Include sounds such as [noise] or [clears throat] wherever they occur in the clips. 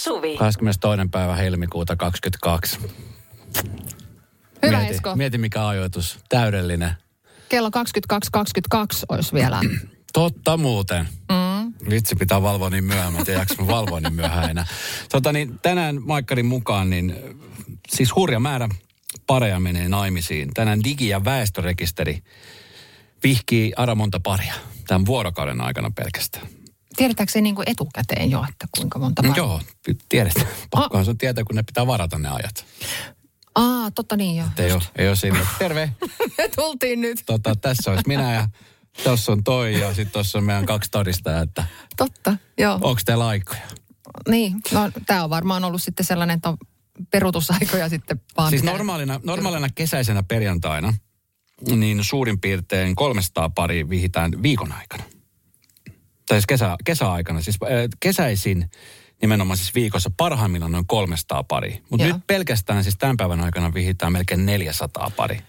Suvi. 22. päivä helmikuuta 22. Hyvä mieti, Esko. Mieti mikä ajoitus. Täydellinen. Kello 22.22 olisi vielä. Totta muuten. Mm. Vitsi pitää valvoa niin myöhään. Mä en tiedä, jaksanko mä valvoa niin myöhään enää. Tota, niin, tänään Maikkarin mukaan, niin siis hurja määrä pareja menee naimisiin. Tänään digi- ja väestörekisteri vihkii aina monta paria. Tämän vuorokauden aikana pelkästään. Tiedetäänkö se niin kuin etukäteen jo, että kuinka monta paria? Joo, tiedetään. Pakkohan sun tietää, kun ne pitää varata ne ajat. Aa, totta niin joo. Ei ole, ei ole siinä. Terve. [laughs] Me tultiin nyt. Tota, tässä olisi minä ja tuossa on toi ja sitten tuossa on meidän kaksi todistajaa, että Totta, joo. onko teillä aikoja? Niin, no tämä on varmaan ollut sitten sellainen, että on peruutusaikoja sitten vaan. Siis normaalina, normaalina kesäisenä perjantaina, niin suurin piirtein 300 pari vihitään viikon aikana. Tai siis kesä, kesäaikana. Siis äh, kesäisin nimenomaan siis viikossa parhaimmillaan noin 300 pari. Mutta nyt pelkästään siis tämän päivän aikana vihitään melkein 400 pari.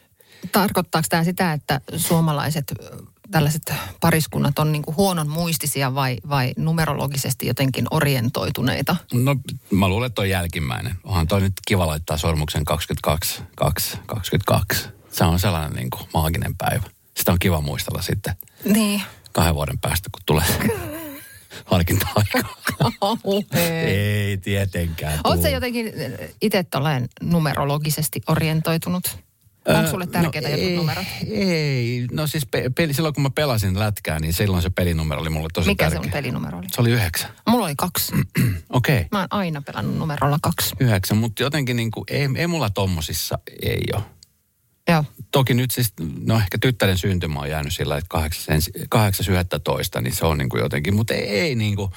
Tarkoittaako tämä sitä, että suomalaiset ö, tällaiset pariskunnat on niin kuin huonon muistisia vai, vai numerologisesti jotenkin orientoituneita? No mä luulen, että on jälkimmäinen. Onhan toi nyt kiva laittaa sormuksen 22, 2, 22. Se on sellainen niin kuin maaginen päivä. Sitä on kiva muistella sitten Niin. Kahden vuoden päästä, kun tulee harkinta-aika. Ei tietenkään. Oletko jotenkin itse tolleen numerologisesti orientoitunut? Onko sulle tärkeitä no, jotkut ei, numerot? Ei, no siis pe- peli, silloin kun mä pelasin lätkää, niin silloin se pelinumero oli mulle tosi Mikä tärkeä. se on pelinumero oli? Se oli yhdeksän. Mulla oli kaksi. [clears throat] Okei, okay. Mä oon aina pelannut numerolla kaksi. yhdeksän, mutta jotenkin niin kuin, ei, ei mulla tommosissa ei ole. Joo. Toki nyt siis, no ehkä tyttären syntymä on jäänyt sillä, että 8.11, niin se on niin kuin jotenkin, mutta ei, ei niin kuin,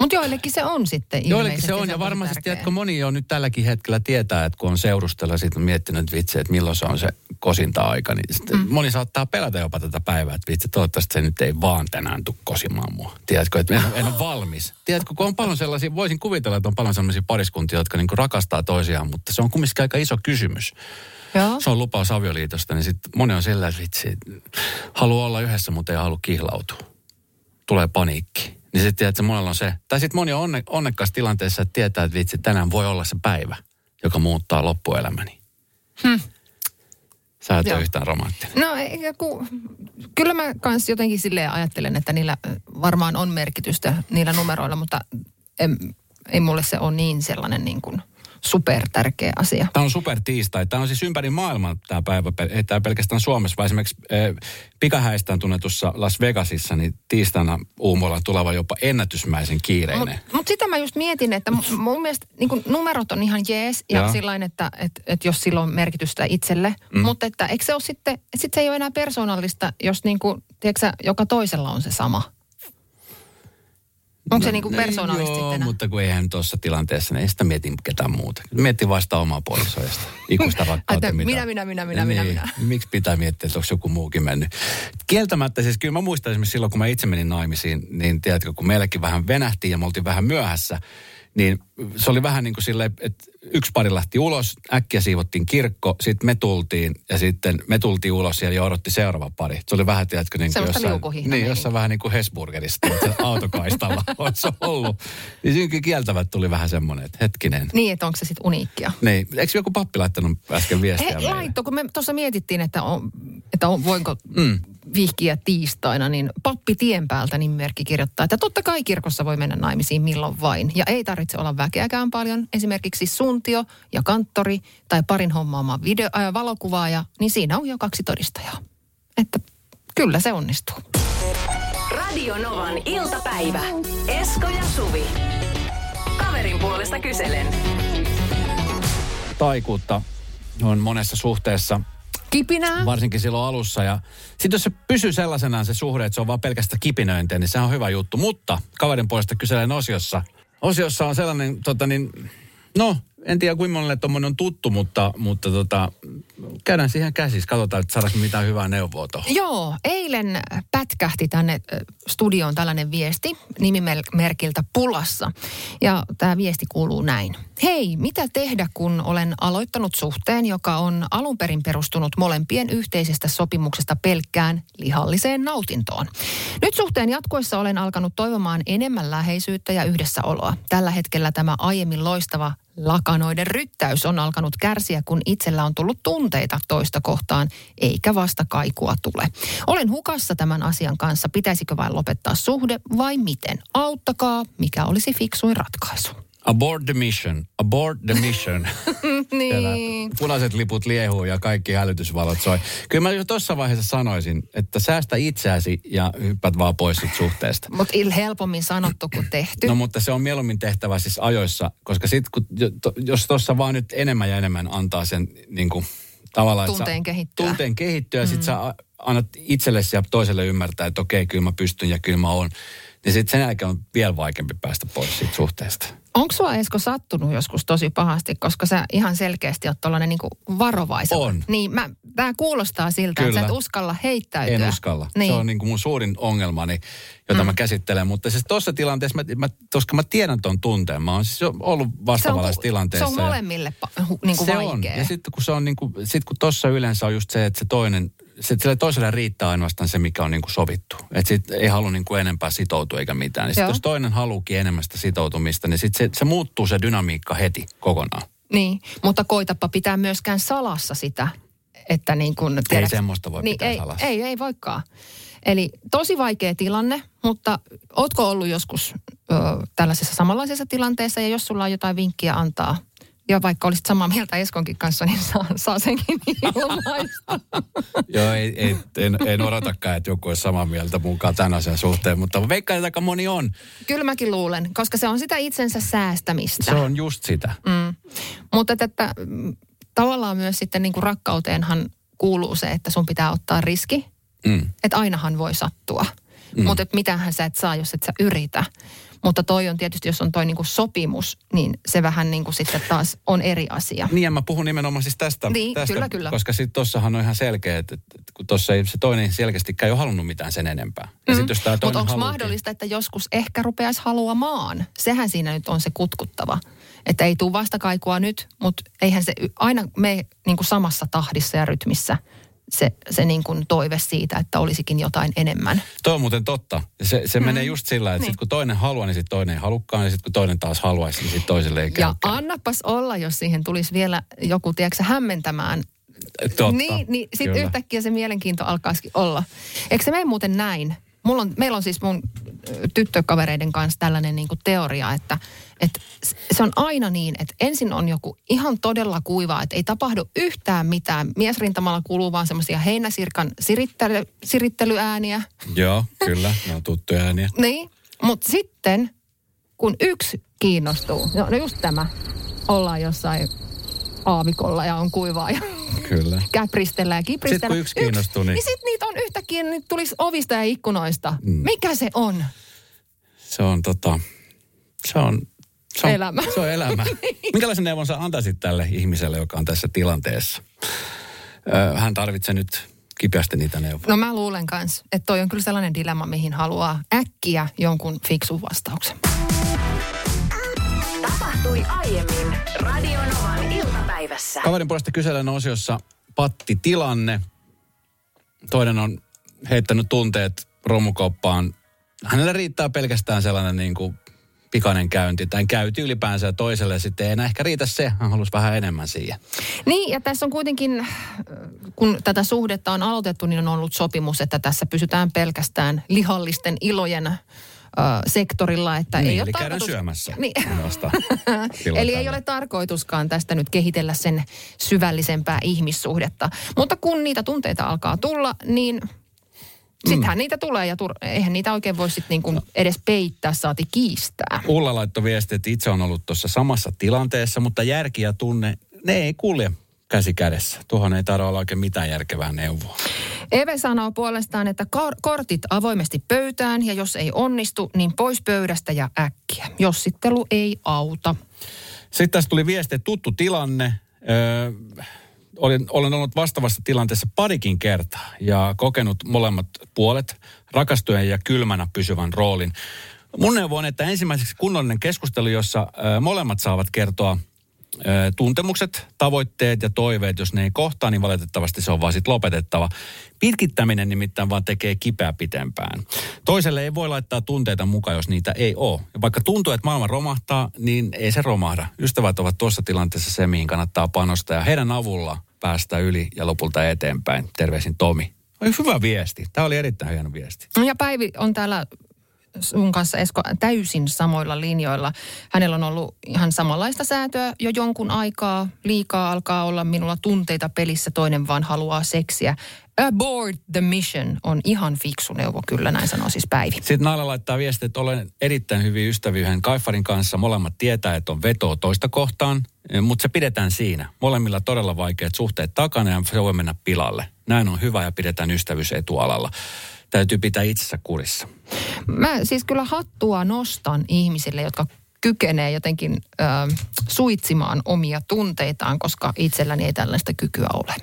Mutta joillekin se on sitten joillekin se on, ja tosi varmasti, tärkeä. tiedätkö, moni on nyt tälläkin hetkellä tietää, että kun on seurustella ja sitten on miettinyt että vitsi, että milloin se on se kosinta-aika, niin sitten mm. moni saattaa pelätä jopa tätä päivää, että vitsi, toivottavasti se nyt ei vaan tänään tule kosimaan mua. Tiedätkö, että en, en ole valmis. Tiedätkö, kun on paljon sellaisia, voisin kuvitella, että on paljon sellaisia pariskuntia, jotka niin rakastaa toisiaan, mutta se on kumminkin aika iso kysymys. Joo. Se on lupaus avioliitosta, niin sitten moni on sillä, että vitsi, haluaa olla yhdessä, mutta ei halua kihlautua. Tulee paniikki. Niin sitten tiedät, että monella on se. Tai sitten moni on onne, onnekkaassa tilanteessa, että tietää, että vitsi, tänään voi olla se päivä, joka muuttaa loppuelämäni. Hmm. Sä et Joo. ole yhtään romanttinen. No eikä ku, kyllä mä kans jotenkin silleen ajattelen, että niillä varmaan on merkitystä niillä numeroilla, mutta en, ei mulle se ole niin sellainen niin kuin super tärkeä asia. Tämä on super tiistai. Tämä on siis ympäri maailmaa tämä päivä, ei tämä pelkästään Suomessa, vaan esimerkiksi eh, pikahäistään tunnetussa Las Vegasissa, niin tiistaina uumoilla on tuleva jopa ennätysmäisen kiireinen. Mutta mut sitä mä just mietin, että mu- mun mielestä niin numerot on ihan jees ja Joo. sillain, että et, et jos sillä on merkitystä itselle. Mm. Mutta että eikö se ole sitten, sit se ei ole enää persoonallista, jos niin kuin, tiedätkö, joka toisella on se sama. Onko se niin kuin persoonallista Joo, sitten mutta kun eihän tuossa tilanteessa, niin ei sitä mieti ketään muuta. Mieti vasta omaa sitä [laughs] ikuista rakkautta. Minä, minä, minä, minä, minä, niin. minä. Miksi pitää miettiä, että onko joku muukin mennyt? Kieltämättä siis kyllä mä muistan esimerkiksi silloin, kun mä itse menin naimisiin, niin tiedätkö, kun meilläkin vähän venähtiin ja me oltiin vähän myöhässä, niin se oli vähän niin kuin silleen, että yksi pari lähti ulos, äkkiä siivottiin kirkko, sitten me tultiin ja sitten me tultiin ulos ja odotti seuraava pari. Se oli vähän, tiedätkö, niin kuin jossain, niin, jossain vähän niin kuin Hesburgerista, että autokaistalla [laughs] olisi ollut. Niin siinäkin kieltävät tuli vähän semmoinen, että hetkinen. Niin, että onko se sitten uniikkia? Niin, eikö joku pappi laittanut äsken viestiä He, laitto, kun me tuossa mietittiin, että, on, että on, voinko mm. vihkiä tiistaina, niin pappi tien päältä nimimerkki kirjoittaa, että totta kai kirkossa voi mennä naimisiin milloin vain. Ja ei tarvitse olla väkeäkään paljon. Esimerkiksi suntio ja kanttori tai parin hommaama video, äh, valokuvaaja, niin siinä on jo kaksi todistajaa. Että kyllä se onnistuu. Radio Novan iltapäivä. Esko ja Suvi. Kaverin puolesta kyselen. Taikuutta on monessa suhteessa, Kipinää? varsinkin silloin alussa. Ja sitten jos se pysyy sellaisenaan se suhde, että se on vaan pelkästä kipinöintiä, niin se on hyvä juttu. Mutta kaverin puolesta kyselen osiossa. Osiossa on sellainen, tota niin, no, en tiedä kuinka monelle tuommoinen on tuttu, mutta, mutta tota, käydään siihen käsissä. Katsotaan, että saadaanko mitään hyvää neuvoa tuohon. Joo, eilen pätkähti tänne studioon tällainen viesti nimimerkiltä Pulassa. Ja tämä viesti kuuluu näin. Hei, mitä tehdä, kun olen aloittanut suhteen, joka on alun perin perustunut molempien yhteisestä sopimuksesta pelkkään lihalliseen nautintoon? Nyt suhteen jatkuessa olen alkanut toivomaan enemmän läheisyyttä ja yhdessäoloa. Tällä hetkellä tämä aiemmin loistava lakanoiden ryttäys on alkanut kärsiä, kun itsellä on tullut tunteita toista kohtaan, eikä vasta kaikua tule. Olen hukassa tämän asian kanssa. Pitäisikö vain lopettaa suhde vai miten? Auttakaa, mikä olisi fiksuin ratkaisu. Aboard the mission, aboard the mission. [laughs] niin. punaiset liput liehuu ja kaikki hälytysvalot soi. Kyllä mä jo tuossa vaiheessa sanoisin, että säästä itseäsi ja hyppät vaan pois sit suhteesta. Mutta helpommin sanottu kuin tehty. No mutta se on mieluummin tehtävä siis ajoissa, koska sit kun, jos tuossa vaan nyt enemmän ja enemmän antaa sen niin kuin, tavallaan... Tunteen kehittyä. Tunteen kehittyä, mm. sit sä annat itsellesi ja toiselle ymmärtää, että okei, kyllä mä pystyn ja kyllä mä oon. Niin sitten sen jälkeen on vielä vaikeampi päästä pois siitä suhteesta. Onko sua Esko sattunut joskus tosi pahasti, koska sä ihan selkeästi oot tuollainen niin varovaisella? On. Niin mä, tää kuulostaa siltä, Kyllä. että sä et uskalla heittäytyä. En uskalla. Niin. Se on niin kuin mun suurin ongelmani, jota mm. mä käsittelen. Mutta siis tuossa tilanteessa, mä, mä, koska mä tiedän ton tunteen, mä oon siis ollut vastaavallaisessa tilanteessa. Se on molemmille ja, niin kuin se vaikea. on. Ja sitten kun se on niin kuin, sit kun tossa yleensä on just se, että se toinen sitten sille toiselle riittää ainoastaan se, mikä on niin kuin sovittu. Että sit ei halua niin kuin enempää sitoutua eikä mitään. Niin sit jos toinen haluukin enemmän sitä sitoutumista, niin sit se, se muuttuu se dynamiikka heti kokonaan. Niin, mutta koitapa pitää myöskään salassa sitä, että niin kuin... Tiedät, ei semmoista voi niin, pitää ei, salassa. Ei, ei voikaan. Eli tosi vaikea tilanne, mutta ootko ollut joskus ö, tällaisessa samanlaisessa tilanteessa ja jos sulla on jotain vinkkiä antaa ja vaikka olisit samaa mieltä Eskonkin kanssa, niin saa, saa senkin [laughs] ilmaista. Joo, ei, ei, en, en odotakaan, että joku olisi samaa mieltä mukaan tämän asian suhteen, mutta veikkaan, että aika moni on. Kyllä mäkin luulen, koska se on sitä itsensä säästämistä. Se on just sitä. Mm. Mutta että, mm, tavallaan myös sitten niin kuin rakkauteenhan kuuluu se, että sun pitää ottaa riski. Mm. Että ainahan voi sattua. Mm. Mutta mitähän sä et saa, jos et sä yritä. Mutta toi on tietysti, jos on toi niinku sopimus, niin se vähän niin kuin sitten taas on eri asia. Niin ja mä puhun nimenomaan siis tästä. Niin, tästä kyllä, kyllä. Koska sitten tossahan on ihan selkeä, että, että kun tuossa ei se toinen selkeästikään ole halunnut mitään sen enempää. Mm. Mutta onko mahdollista, että joskus ehkä rupeaisi haluamaan? Sehän siinä nyt on se kutkuttava. Että ei tule vastakaikua nyt, mutta eihän se aina me niin kuin samassa tahdissa ja rytmissä se, se niin kuin toive siitä, että olisikin jotain enemmän. Tuo on muuten totta. Se, se mm. menee just sillä, että niin. sit kun toinen haluaa, niin sitten toinen ei halukkaan. Ja sitten kun toinen taas haluaisi, niin sitten toiselle ei Ja annapas olla, jos siihen tulisi vielä joku, tiedätkö, hämmentämään Totta, niin, niin sitten yhtäkkiä se mielenkiinto alkaisikin olla. Eikö se mene muuten näin? Mulla on, meillä on siis mun tyttökavereiden kanssa tällainen niin kuin teoria, että, että se on aina niin, että ensin on joku ihan todella kuiva, että ei tapahdu yhtään mitään. Miesrintamalla kuuluu vaan semmoisia heinäsirkan sirittely, sirittelyääniä. Joo, [laughs] kyllä, ne on tuttuja ääniä. niin, mutta sitten kun yksi kiinnostuu, no, no just tämä, ollaan jossain aavikolla ja on kuivaa ja Kyllä. [laughs] käpristellä ja kipristellä. Sitten kun yksi kiinnostuu, niin... niin sitten niitä on yhtäkkiä, niin tulisi ovista ja ikkunoista. Mm. Mikä se on? Se on tota, se on... Se on elämä. Se on elämä. [laughs] Minkälaisen neuvon sä antaisit tälle ihmiselle, joka on tässä tilanteessa? Hän tarvitsee nyt kipeästi niitä neuvoja. No mä luulen kans, että toi on kyllä sellainen dilemma, mihin haluaa äkkiä jonkun fiksun vastauksen. Tapahtui aiemmin Radionovan iltapäivässä. Kaverin puolesta kyselen osiossa patti tilanne. Toinen on heittänyt tunteet romukoppaan. Hänellä riittää pelkästään sellainen niin kuin pikainen käynti tai käyti ylipäänsä ja toiselle sitten ei enää ehkä riitä se, hän halusi vähän enemmän siihen. Niin ja tässä on kuitenkin, kun tätä suhdetta on aloitettu, niin on ollut sopimus, että tässä pysytään pelkästään lihallisten ilojen sektorilla. Että niin, ei eli ole tarkoitus... syömässä. Niin. [laughs] Eli ei ole tarkoituskaan tästä nyt kehitellä sen syvällisempää ihmissuhdetta. Mutta kun niitä tunteita alkaa tulla, niin sittenhän niitä tulee ja tur- eihän niitä oikein voi sit niin kuin edes peittää, saati kiistää. Ulla laittoi viesti, että itse on ollut tuossa samassa tilanteessa, mutta järki ja tunne, ne ei kulje käsi kädessä. Tuohon ei tarvitse olla oikein mitään järkevää neuvoa. Eve sanoo puolestaan, että kor- kortit avoimesti pöytään ja jos ei onnistu, niin pois pöydästä ja äkkiä. Jossittelu ei auta. Sitten tässä tuli viesti, että tuttu tilanne. Öö, olen, olen ollut vastaavassa tilanteessa parikin kertaa ja kokenut molemmat puolet, rakastujen ja kylmänä pysyvän roolin. Mun neuvo on, että ensimmäiseksi kunnollinen keskustelu, jossa ö, molemmat saavat kertoa tuntemukset, tavoitteet ja toiveet. Jos ne ei kohtaa, niin valitettavasti se on vaan sit lopetettava. Pitkittäminen nimittäin vaan tekee kipeä pitempään. Toiselle ei voi laittaa tunteita mukaan, jos niitä ei ole. Ja vaikka tuntuu, että maailma romahtaa, niin ei se romahda. Ystävät ovat tuossa tilanteessa se, mihin kannattaa panostaa. Ja heidän avulla päästä yli ja lopulta eteenpäin. Terveisin Tomi. Oli hyvä viesti. Tämä oli erittäin hieno viesti. Ja Päivi on täällä sun kanssa Esko täysin samoilla linjoilla. Hänellä on ollut ihan samanlaista säätöä jo jonkun aikaa. Liikaa alkaa olla minulla tunteita pelissä, toinen vaan haluaa seksiä. Abort the mission on ihan fiksu neuvo, kyllä näin sanoo siis Päivi. Sitten Naila laittaa viestiä, että olen erittäin hyvin ystäviä yhden Kaifarin kanssa. Molemmat tietää, että on vetoa toista kohtaan, mutta se pidetään siinä. Molemmilla todella vaikeat suhteet takana ja se voi mennä pilalle. Näin on hyvä ja pidetään ystävyys etualalla. Täytyy pitää itsensä kurissa. Mä siis kyllä hattua nostan ihmisille, jotka kykenee jotenkin ö, suitsimaan omia tunteitaan, koska itselläni ei tällaista kykyä ole.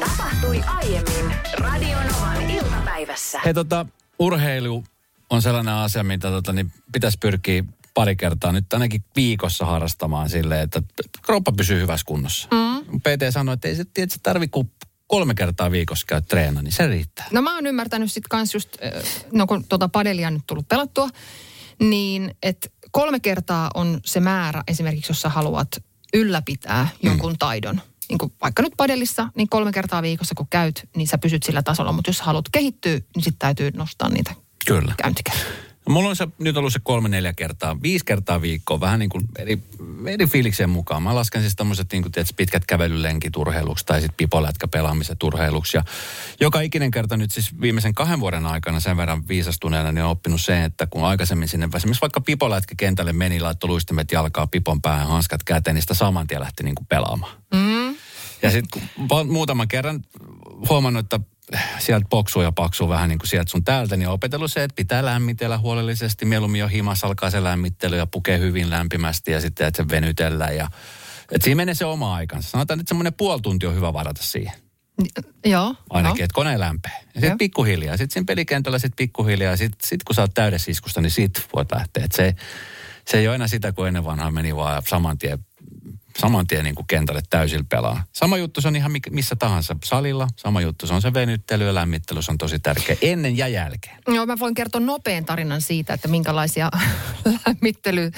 Tapahtui aiemmin Radionovan iltapäivässä. Hei tota, urheilu on sellainen asia, mitä tota, niin pitäisi pyrkiä pari kertaa nyt ainakin viikossa harrastamaan silleen, että kroppa pysyy hyvässä kunnossa. Mm. PT sanoi, että ei se tarvi kuin kolme kertaa viikossa käy treena, niin se riittää. No mä oon ymmärtänyt sitten kans just, no kun tuota padelia on nyt tullut pelattua, niin että kolme kertaa on se määrä esimerkiksi, jos sä haluat ylläpitää jonkun taidon. Niin kuin vaikka nyt padelissa, niin kolme kertaa viikossa kun käyt, niin sä pysyt sillä tasolla. Mutta jos sä haluat kehittyä, niin sitten täytyy nostaa niitä Kyllä. käyntikertoja. Mulla on se nyt ollut se kolme, neljä kertaa, viisi kertaa viikkoa, vähän niin kuin eri, eri fiilikseen mukaan. Mä lasken siis tämmöiset niin kuin, pitkät kävelylenkit urheiluksi tai sitten pipolätkä pelaamiset urheiluksi. Ja joka ikinen kerta nyt siis viimeisen kahden vuoden aikana sen verran viisastuneena, niin on oppinut sen, että kun aikaisemmin sinne esimerkiksi vaikka pipolätkä kentälle meni, laittoi luistimet jalkaa, pipon päähän, hanskat käteen, niin sitä saman tien lähti niin kuin pelaamaan. Mm. Ja sitten kun muutaman kerran huomannut, että sieltä poksuu ja paksuu vähän niin kuin sieltä sun täältä, niin on opetellut se, että pitää lämmitellä huolellisesti. Mieluummin jo himas alkaa se lämmittely ja pukee hyvin lämpimästi ja sitten että se venytellä. Ja, että siinä menee se oma aikansa. Sanotaan, että semmoinen puoli tuntia on hyvä varata siihen. Joo. Ainakin, että kone lämpee. Ja sitten pikkuhiljaa. Sitten siinä pelikentällä sitten pikkuhiljaa. Sitten sit kun sä oot täydessä iskusta, niin sit voit lähteä. Et se, se ei ole enää sitä, kuin ennen vanhaa meni vaan saman tien, saman tien niin kuin kentälle täysillä pelaa. Sama juttu se on ihan missä tahansa salilla. Sama juttu se on se venyttely ja lämmittely. Se on tosi tärkeä ennen ja jälkeen. Joo, mä voin kertoa nopean tarinan siitä, että minkälaisia [laughs] lämmittely,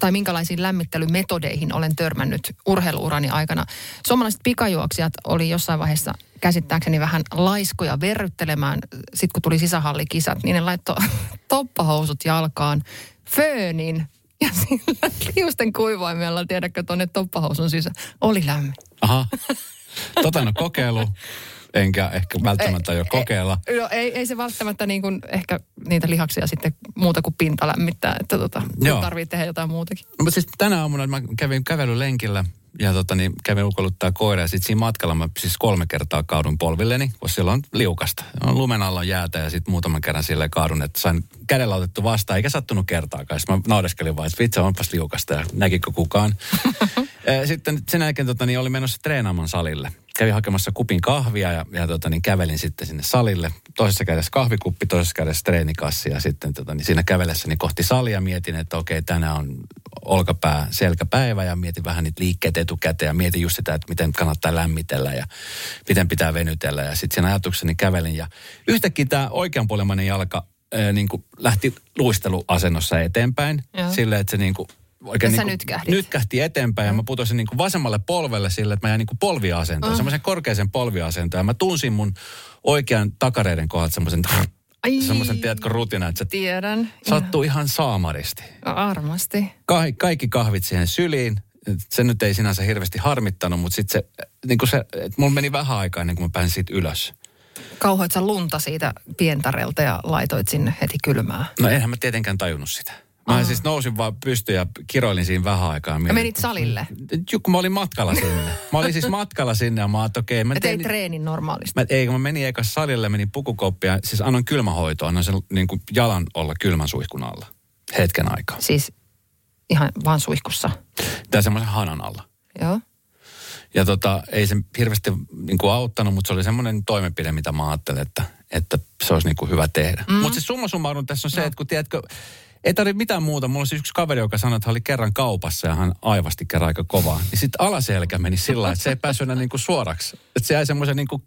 tai minkälaisiin lämmittelymetodeihin olen törmännyt urheiluurani aikana. Suomalaiset pikajuoksijat oli jossain vaiheessa käsittääkseni vähän laiskoja verryttelemään, sitten kun tuli sisähallikisat, niin ne laittoi [laughs] toppahousut jalkaan, föönin ja sillä liusten kuivaimella, tiedätkö, tuonne toppahousun sisään. Oli lämmin. Aha. Tota en ole kokeilu. Enkä ehkä välttämättä jo kokeilla. No, ei, ei se välttämättä niin kuin ehkä niitä lihaksia sitten muuta kuin pinta lämmittää, että tota, tarvitsee tehdä jotain muutakin. No, mutta siis tänä aamuna mä kävin kävelylenkillä ja tota, niin, kävin ulkoiluttaa koira ja sitten siinä matkalla mä siis kolme kertaa kaadun polvilleni, koska siellä on liukasta. On lumen alla on jäätä ja sitten muutaman kerran sille kaadun, että sain kädellä otettu vastaan, eikä sattunut kertaakaan. Sitten mä naureskelin vaan, että vitsi onpas liukasta ja näkikö kukaan. [laughs] Sitten sen jälkeen tota, niin oli menossa treenaamaan salille. Kävin hakemassa kupin kahvia ja, ja tota, niin kävelin sitten sinne salille. Toisessa kädessä kahvikuppi, toisessa kädessä treenikassi ja sitten tota, niin siinä kävellessäni kohti salia mietin, että okei tänään on olkapää, selkäpäivä ja mietin vähän niitä liikkeitä etukäteen ja mietin just sitä, että miten kannattaa lämmitellä ja miten pitää venytellä. Ja sitten siinä ajatukseni kävelin ja yhtäkkiä tämä oikeanpuolemainen jalka ää, niin kuin lähti luisteluasennossa eteenpäin. Joo. Silleen, että se niin kuin oikein niin kuin nytkähdit. nytkähti eteenpäin ja mä putosin niin kuin vasemmalle polvelle sille, että mä jäin niin kuin polviasentoon, Ah. semmoisen korkeisen polviasentoon. Ja mä tunsin mun oikean takareiden kohdalta semmoisen, semmoisen, tiedätkö, rutina, että se Tiedän. sattuu ihan saamaristi. Ja, armasti. Ka- kaikki kahvit siihen syliin. Se nyt ei sinänsä hirveästi harmittanut, mutta sitten se, niin kuin se, että mulla meni vähän aikaa ennen kuin mä pääsin siitä ylös. Kauhoit sä lunta siitä pientarelta ja laitoit sinne heti kylmää. No enhän mä tietenkään tajunnut sitä. Mä siis nousin vaan pystyyn ja kiroilin siinä vähän aikaa. Ja Mietin, menit salille. Ju, kun mä olin matkalla sinne. Mä olin siis matkalla sinne ja mä ajattelin, okei, mä Ja tein... treenin normaalisti. Mä, ei, kun mä menin eka salille, menin pukukoppia, siis annoin kylmähoitoa, annoin sen niin kuin jalan olla kylmän suihkun alla hetken aikaa. Siis ihan vaan suihkussa. Tai semmoisen hanan alla. Joo. Ja tota, ei se hirveästi niin kuin auttanut, mutta se oli semmoinen toimenpide, mitä mä ajattelin, että, että se olisi niin kuin hyvä tehdä. Mm. Mutta siis summa summarum tässä on se, No. että kun tiedätkö, ei tarvitse mitään muuta. Mulla on siis yksi kaveri, joka sanoi, että hän oli kerran kaupassa ja hän aivasti kerran aika kovaa. Niin sitten alaselkä meni sillä että se ei päässyt enää niin kuin suoraksi. Että se jäi semmoisen niin kuin,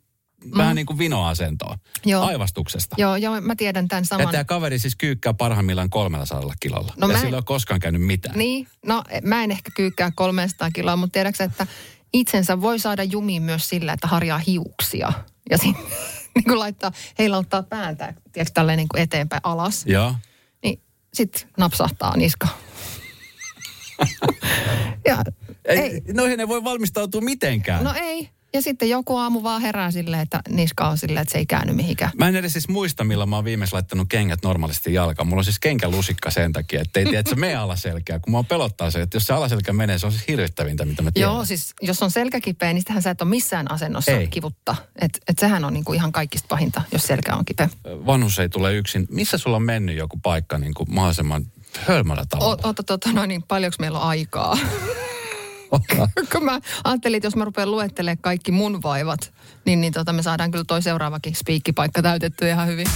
vähän niin kuin vinoasentoon Mm. Joo. aivastuksesta. Joo, joo, mä tiedän tämän Ja saman. tämä kaveri siis kyykkää parhaimmillaan 300 kilolla. No ja en- sillä ei ole koskaan käynyt mitään. Niin, no mä en ehkä kyykkää 300 kiloa, mutta tiedätkö, että itsensä voi saada jumiin myös sillä, että harjaa hiuksia. Ja sitten [laughs] niin kuin laittaa, heilauttaa päätä, tiedätkö, tälleen niin kuin eteenpäin alas. Joo. Sitten napsahtaa niska. [laughs] ja, Ei, ei, Noihin ei voi valmistautua mitenkään. no ei. Ja sitten joku aamu vaan herää silleen, että niska on silleen, että se ei käänny mihinkään. Mä en edes siis muista, milloin mä oon viimeksi laittanut kengät normaalisti jalkaan. Mulla on siis kenkälusikka sen takia, että ei tiedä, että se menee alaselkää. Kun mua pelottaa se, että jos se alaselkä menee, se on siis hirvittävintä, mitä mä tiedän. Joo, siis jos on selkä kipeä, niin sitähän sä et ole missään asennossa Ei. kivutta. Et, et sehän on niinku ihan kaikista pahinta, jos selkä on kipeä. Vanhus ei tule yksin. Missä sulla on mennyt joku paikka niin kuin mahdollisimman hölmällä tavalla? Ota tota noin, niin paljonko meillä on aikaa? [laughs] [laughs] Kun mä ajattelin, että jos mä rupean luettelemaan kaikki mun vaivat, niin, niin tota, me saadaan kyllä toi seuraavakin spiikkipaikka täytetty ihan hyvin.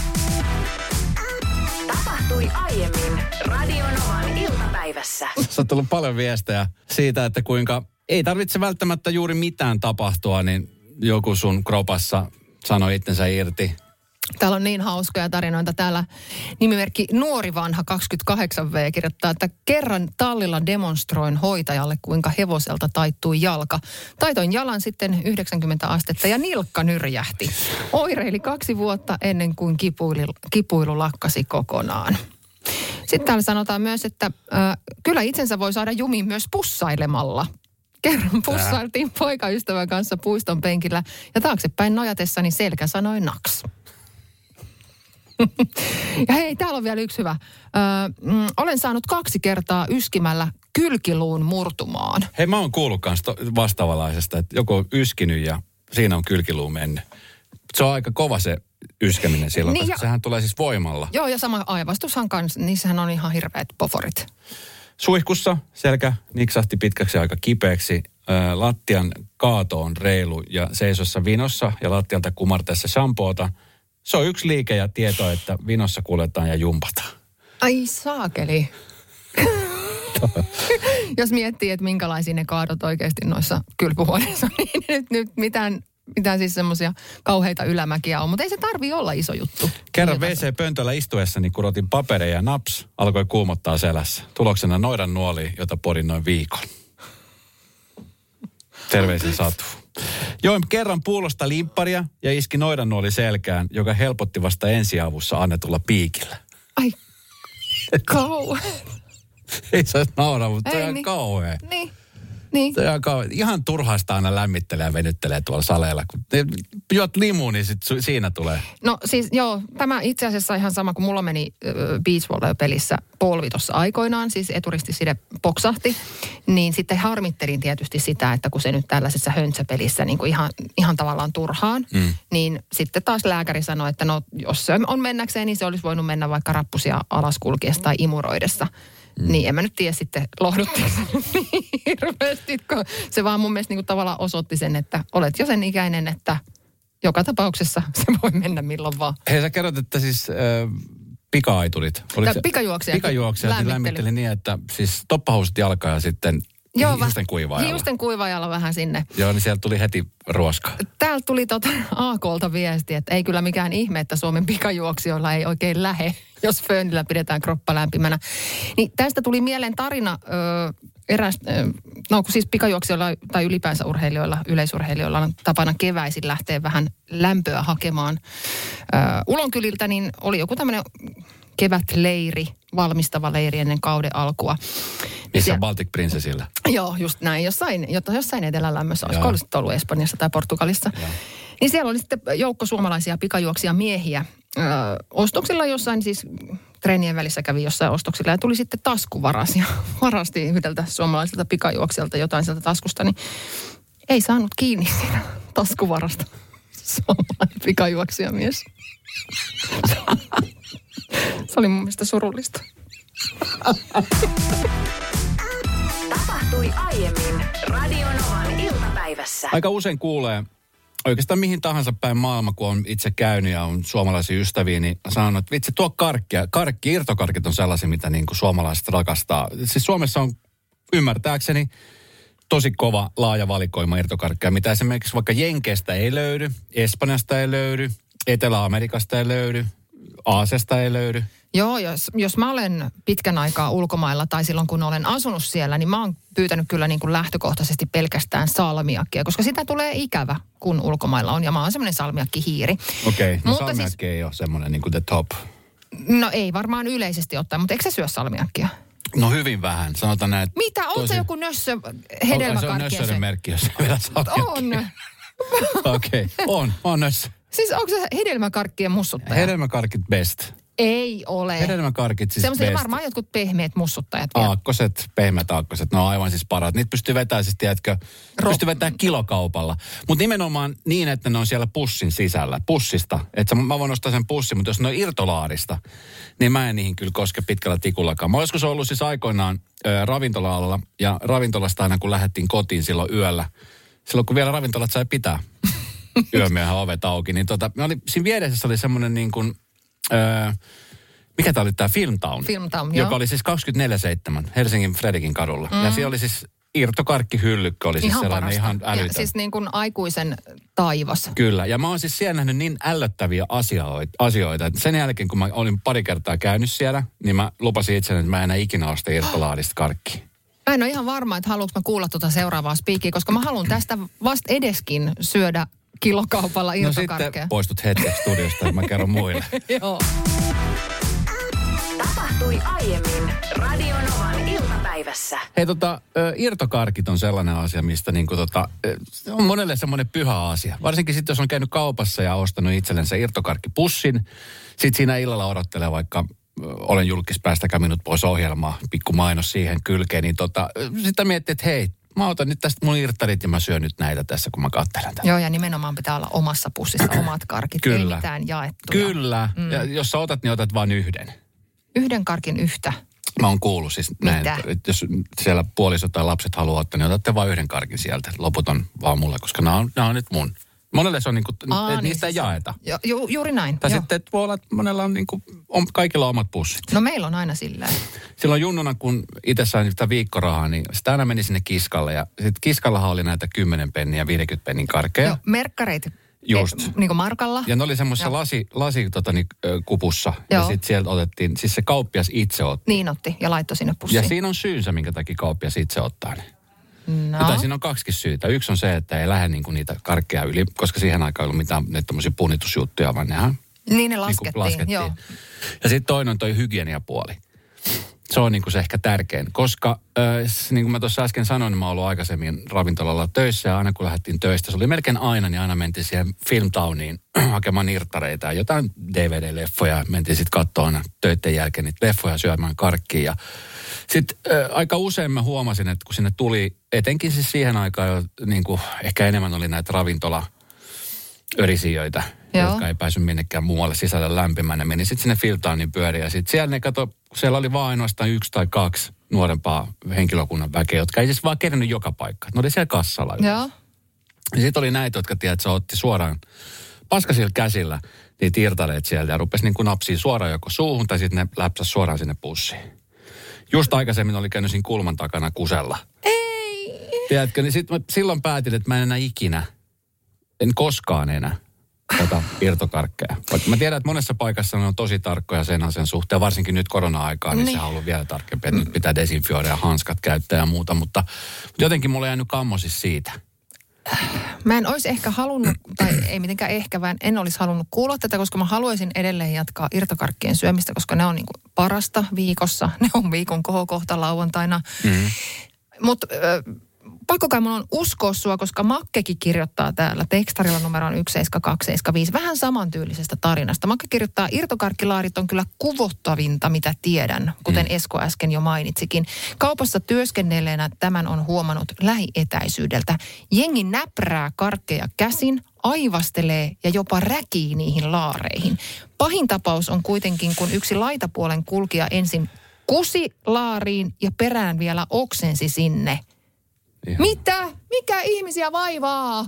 Tapahtui aiemmin Radionovan iltapäivässä. Sä on tullut paljon viestejä siitä, että kuinka ei tarvitse välttämättä juuri mitään tapahtua, niin joku sun kropassa sanoi itsensä irti. Täällä on niin hauskoja tarinoita. Täällä nimimerkki Nuori Vanha 28V kirjoittaa, että kerran tallilla demonstroin hoitajalle, kuinka hevoselta taittui jalka. Taitoin jalan sitten 90 astetta ja nilkka nyrjähti. Oireili kaksi vuotta ennen kuin kipuilu, kipuilu lakkasi kokonaan. Sitten täällä sanotaan myös, että äh, kyllä itsensä voi saada jumiin myös pussailemalla. Kerran pussailtiin poikaystävän kanssa puiston penkillä ja taaksepäin nojatessani selkä sanoi naks. [laughs] Ja hei, täällä on vielä yksi hyvä. Öö, mm, olen saanut kaksi kertaa yskimällä kylkiluun murtumaan. Hei, mä oon kuullut kans to- vastaavanlaisesta, että joku on yskinyt ja siinä on kylkiluu mennyt. Se on aika kova se yskeminen silloin, Niin koska ja- sehän tulee siis voimalla. Joo, ja sama aivastushan kanssa, niissähän on ihan hirveät poforit. Suihkussa selkä niksahti pitkäksi aika kipeäksi. Ö, lattian kaato on reilu ja seisossa vinossa ja lattialta kumarteessa shampoota. Se on yksi liike ja tieto, että vinossa kuljetaan ja jumpataan. Ai saakeli. [laughs] Jos miettii, että minkälaisia ne kaadot oikeasti noissa kylpyhuoneissa, niin nyt, nyt mitään, mitään siis semmoisia kauheita ylämäkiä on. Mutta ei se tarvi olla iso juttu. Kerran WC-pöntöllä istuessani kurotin papereja ja naps alkoi kuumottaa selässä. Tuloksena noidan nuoli, jota porin noin viikon. Terveisin Satu. Join kerran puulosta limpparia ja iski noidan nuoli selkään, joka helpotti vasta ensiavussa annetulla piikillä. Ai, [laughs] kau. Ei se nauraa, mutta Ei on niin. kauhea. niin, niin. Se on ihan, turhaista aina lämmittelee ja venyttelee tuolla saleella. Kun juot limuun, niin sit su- siinä tulee. No siis joo, tämä itse asiassa ihan sama kuin mulla meni beach volley-pelissä polvi tuossa aikoinaan, siis eturistiside poksahti, niin sitten harmittelin tietysti sitä, että kun se nyt tällaisessa höntsäpelissä niin kuin ihan, ihan tavallaan turhaan, mm. niin sitten taas lääkäri sanoi, että no jos se on mennäkseen, niin se olisi voinut mennä vaikka rappusia alas kulkiessa tai imuroidessa. Mm. Niin en mä nyt tiedä sitten nyt [laughs] niin hirveästi, kun se vaan mun mielestä niin kuin tavallaan osoitti sen, että olet jo sen ikäinen, että joka tapauksessa [laughs] se voi mennä milloin vaan. Hei, sä kerrot, että siis äh, pika-aiturit. Oliko Tai se- pikajuoksijat Pikajuoksijat niin lämmitteli. lämmitteli niin, että siis toppahousut jalkaa ja sitten Joo, hiusten va- kuivaajalla. Hiusten kuivaajalla vähän sinne. Joo, niin sieltä tuli heti ruoska. Täältä tuli tota AKlta viesti, että ei kyllä mikään ihme, että Suomen pikajuoksijoilla ei oikein lähe, jos föönillä pidetään kroppa lämpimänä. Niin tästä tuli mieleen tarina ö, eräs, no kun siis pikajuoksijoilla tai ylipäänsä urheilijoilla, yleisurheilijoilla on tapana keväisin lähteä vähän lämpöä hakemaan ö, ulonkyliltä, niin oli joku tämmöinen kevätleiri, valmistava leiri ennen kauden alkua. Missä Siellä- on Baltic Princessillä? Joo, just näin. Jossain, jotta jossain etelälämmössä, olisiko Joo. ollut Espanjassa tai Portugalissa. Niin siellä oli sitten joukko suomalaisia pikajuoksia miehiä ö, ostoksilla jossain, siis treenien välissä kävi jossain ostoksilla ja tuli sitten taskuvaras ja [laughs] varasti yhdeltä suomalaiselta pikajuoksijalta jotain sieltä taskusta, niin ei saanut kiinni siinä taskuvarasta [laughs] suomalainen pikajuoksijamies. [laughs] Se oli mun mielestä surullista. Tapahtui aiemmin Radionovan iltapäivässä. Aika usein kuulee oikeastaan mihin tahansa päin maailma, kun on itse käynyt ja on suomalaisia ystäviä, niin sanon, että vitsi tuo karkkia. Karkki, irtokarkit on sellaisia, mitä niin kuin suomalaiset rakastaa. Siis Suomessa on ymmärtääkseni tosi kova laaja valikoima irtokarkkeja, mitä esimerkiksi vaikka Jenkeistä ei löydy, Espanjasta ei löydy, Etelä-Amerikasta ei löydy, Aasesta ei löydy. Joo, jos, jos mä olen pitkän aikaa ulkomailla tai silloin kun olen asunut siellä, niin mä oon pyytänyt kyllä niin kuin lähtökohtaisesti pelkästään salmiakkia, koska sitä tulee ikävä, kun ulkomailla on. Ja mä oon semmoinen salmiakkihiiri. Okei, okay, no Mutta salmiakki siis- ei ole semmoinen niin kuin the top. No ei varmaan yleisesti ottaen, mutta eikö sä syö salmiakkia? No hyvin vähän, sanotaan näin. Mitä? Oot tosi- sä joku nössö Se on hedelmäkarkkia? nössöiden merkki, jos vielä. On. [laughs] Okei, okay. on, on nössö. Siis onko se hedelmäkarkkien mussuttaja? Hedelmäkarkit best. ei ole. Hedelmäkarkit siis Semmoisia best. varmaan jotkut pehmeät mussuttajat vielä. Aakkoset, pehmeät aakkoset, ne on aivan siis parat. Niitä pystyy vetämään siis, tiedätkö, Ro- pystyy vetämään kilokaupalla. Mutta nimenomaan niin, että ne on siellä pussin sisällä, pussista. Että mä voin ostaa sen pussin, mutta jos ne on irtolaarista, niin mä en niihin kyllä koske pitkällä tikullakaan. Mä joskus ollut siis aikoinaan ö, ravintola-alalla, ja ravintolasta aina kun lähdettiin kotiin silloin yöllä, silloin kun vielä ravintolat sai pitää [laughs] yömiehen ovet auki, niin tota, me oli, siinä vieressä oli semmoinen niin kuin, ö, mikä tämä oli tämä Filmtown? Filmtown, joka joo. oli siis 24-7 Helsingin Fredikin kadulla. Mm. Ja siellä oli siis irtokarkkihyllykkö oli siis Ihan sellainen parasta. ihan älytön. Ja siis niin kuin aikuisen taivas. Kyllä, ja mä oon siis siellä nähnyt niin ällöttäviä asioita, asioita, että sen jälkeen kun mä olin pari kertaa käynyt siellä, niin mä lupasin itselleni, että mä en enää ikinä osta irtolaadista karkkia. Mä en ole ihan varma, että haluanko mä kuulla tuota seuraavaa spiikkiä, koska mä haluan tästä vasta edeskin syödä kilokaupalla No sitten poistut hetkeksi studiosta, että mä kerron muille. [laughs] Joo. Tapahtui aiemmin Radionovan iltapäivässä. Hei tota, irtokarkit on sellainen asia, mistä niinku tota, se on monelle semmoinen pyhä asia. Varsinkin sitten, jos on käynyt kaupassa ja ostanut itsellensä irtokarkkipussin. Sitten siinä illalla odottelee vaikka olen julkis, päästäkää minut pois ohjelmaa, pikku mainos siihen kylkeen, niin tota, sitä miettii, että hei, mä otan nyt tästä mun irttarit ja mä syön nyt näitä tässä, kun mä katselen tätä. Joo, ja nimenomaan pitää olla omassa pussissa omat karkit, ei Kyllä. mitään jaettuja. Kyllä, mm. ja jos sä otat, niin otat vain yhden. Yhden karkin yhtä. Mä oon kuullut siis näin, Mitä? että- että jos siellä puoliso tai lapset haluaa ottaa, niin otatte vain yhden karkin sieltä. Loput on vaan mulle, koska nämä on, nämä on nyt mun. Monelle se on niin kuin, Aa, niin niistä ei siis- jaeta. Jo, ju, juuri näin. Tai joo. sitten, että voi olla, että monella on, niin kuin, on kaikilla omat pussit. No meillä on aina sillä Silloin junnuna, kun itse sain sitä viikkorahaa, niin sitä aina meni sinne kiskalle. Ja sitten kiskallahan oli näitä 10 penniä ja 50 pennin karkkeja. Joo, merkkareita. Just. Eh, niin kuin markalla. Ja ne oli semmoisessa lasi, lasi tota, niin, kupussa. Ja Joo. sitten sieltä otettiin, siis se kauppias itse otti. Niin otti ja laittoi sinne pussiin. Ja siinä on syynsä, minkä takia kauppias itse ottaa ne. No. Tai siinä on kaksikin syytä. Yksi on se, että ei lähde niinku niitä karkkeja yli, koska siihen aikaan ei ollut mitään tämmöisiä punitusjuttuja, vaan nehän Niin ne niinku laskettiin, laskettiin. joo. Ja sitten toinen on toi hygieniapuoli. Se on niinku se ehkä tärkein, koska äh, niin kuin mä tuossa äsken sanoin, niin mä oon ollut aikaisemmin ravintolalla töissä ja aina kun lähdettiin töistä, se oli melkein aina, niin aina mentiin siihen Filmtowniin [clears throat] hakemaan irttareita ja jotain DVD-leffoja. Mentiin sitten katsoa aina töiden jälkeen niitä leffoja syömään karkkiin ja sitten äh, aika usein mä huomasin, että kun sinne tuli, etenkin siis siihen aikaan jo niin kuin, ehkä enemmän oli näitä ravintola örisijöitä, Joo. jotka ei päässyt minnekään muualle sisällä lämpimänä. Meni sitten sinne Filtaanin pyöriin ja sitten siellä ne kato, siellä oli vaan ainoastaan yksi tai kaksi nuorempaa henkilökunnan väkeä, jotka ei siis vaan kerännyt joka paikka. Ne oli siellä kassalla. Joo. Ja sitten oli näitä, jotka tiedät, että se otti suoraan paskasilla käsillä niitä irtaleet sieltä ja rupesi niin kuin napsiin suoraan joko suuhun tai sitten ne läpsäs suoraan sinne pussiin. Just aikaisemmin oli käynyt siinä kulman takana kusella. Ei. Tiedätkö, niin sit mä silloin päätin, että mä en enää ikinä, en koskaan enää ota irtokarkkeja. Vaikka mä tiedän, että monessa paikassa ne on tosi tarkkoja sen asian suhteen, varsinkin nyt korona-aikaa, niin, Niin. se on ollut vielä tarkempi, että nyt pitää desinfioida ja hanskat käyttää ja muuta, mutta, mutta jotenkin mulla on jäänyt kammo siis siitä. Mä en olisi ehkä halunnut, tai ei mitenkään ehkä, vaan en olisi halunnut kuulla tätä, koska mä haluaisin edelleen jatkaa irtokarkkien syömistä, koska ne on niin parasta viikossa. [laughs] Ne on viikon kohokohta lauantaina. Mm. Mutta pakko kai mun on uskoa sua, koska Makkekin kirjoittaa täällä tekstarilla numeroon 17275 vähän samantyylisestä tarinasta. Makke kirjoittaa, irtokarkkilaarit on kyllä kuvottavinta, mitä tiedän, kuten mm. Esko äsken jo mainitsikin. Kaupassa työskennelleenä tämän on huomannut lähietäisyydeltä. Jengi näprää karkkeja käsin, aivastelee ja jopa räkii niihin laareihin. Pahin tapaus on kuitenkin, kun yksi laitapuolen kulkija ensin kusi laariin ja perään vielä oksensi sinne. Ihan. Mitä? Mikä ihmisiä vaivaa?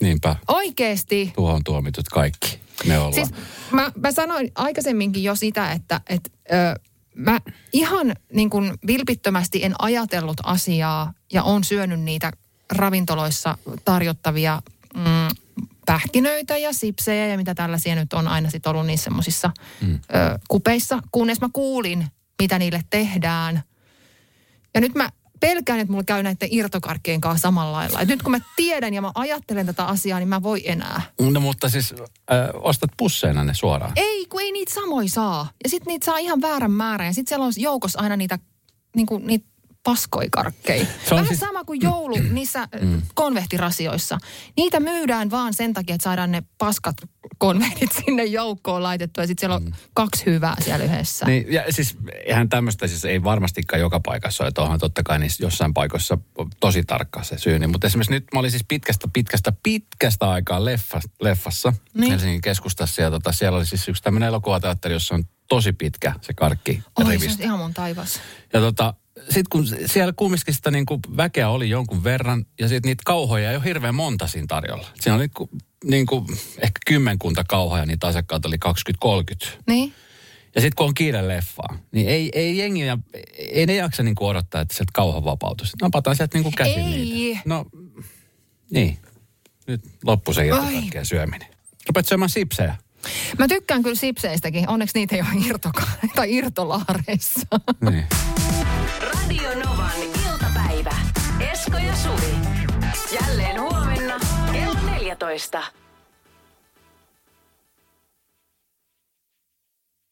Niinpä. Oikeesti. Tuohon tuomitut kaikki. Me ollaan. Siis mä, mä sanoin aikaisemminkin jo sitä, että et, ö, mä ihan niin kuin vilpittömästi en ajatellut asiaa ja on syönyt niitä ravintoloissa tarjottavia mm, pähkinöitä ja sipsejä ja mitä tällaisia nyt on aina sitten ollut niissä semmoisissa mm. kupeissa, kunnes mä kuulin, mitä niille tehdään. Ja nyt mä pelkään, että mulla käy näiden irtokarkkien kanssa samalla lailla. Et nyt kun mä tiedän ja mä ajattelen tätä asiaa, niin mä voi enää. No mutta siis äh, ostat pusseina ne suoraan. Ei, kun ei niitä samoin saa. Ja sitten niitä saa ihan väärän määrän. Ja sitten siellä on joukossa aina niitä, niinku, niitä paskoikarkkeja. [laughs] Se on Vähän siis- sama kuin joulu [clears throat] niissä mm. konvehtirasioissa. Niitä myydään vaan sen takia, että saadaan ne paskat konvehtit [laughs] sinne joukkoon laitettua. Ja sitten siellä on mm. kaksi hyvää siellä yhdessä. Niin, ja siis eihän tämmöistä siis ei varmastikaan joka paikassa ole, että onhan totta kai niissä jossain paikoissa on tosi tarkka se syyni. Mutta esimerkiksi nyt mä olin siis pitkästä, pitkästä, pitkästä aikaa leffa, leffassa Niin. Helsingin keskustassa. Ja tota, siellä oli siis yksi tämmöinen elokuvateatteri, jossa on tosi pitkä se karkki Oi, se on ihan mun taivas. Ja tota, sitten kun siellä kumminkin sitä niin kuin väkeä oli jonkun verran, ja sitten niitä kauhoja ei ole hirveän monta siinä tarjolla. Siinä oli ku- niin kuin ehkä kymmenkunta kauhoja, niitä asiakkaita oli 20-30. Niin? Ja sitten kun on kiire leffaa, niin ei, ei jengi, ja ei ne jaksa niin kuin odottaa, että sieltä kauha vapautuisi. Napataan sieltä niin kuin käsin Ei. niitä. No, niin. Nyt loppu se irtokarkkien syöminen. Rupet syömään sipsejä. Mä tykkään kyllä sipseistäkin. Onneksi niitä ei ole irtoka- [laughs] tai irtolaareissa. Niin. Radio Novan iltapäivä. Esko ja Suvi. Jälleen huomenna kello 14.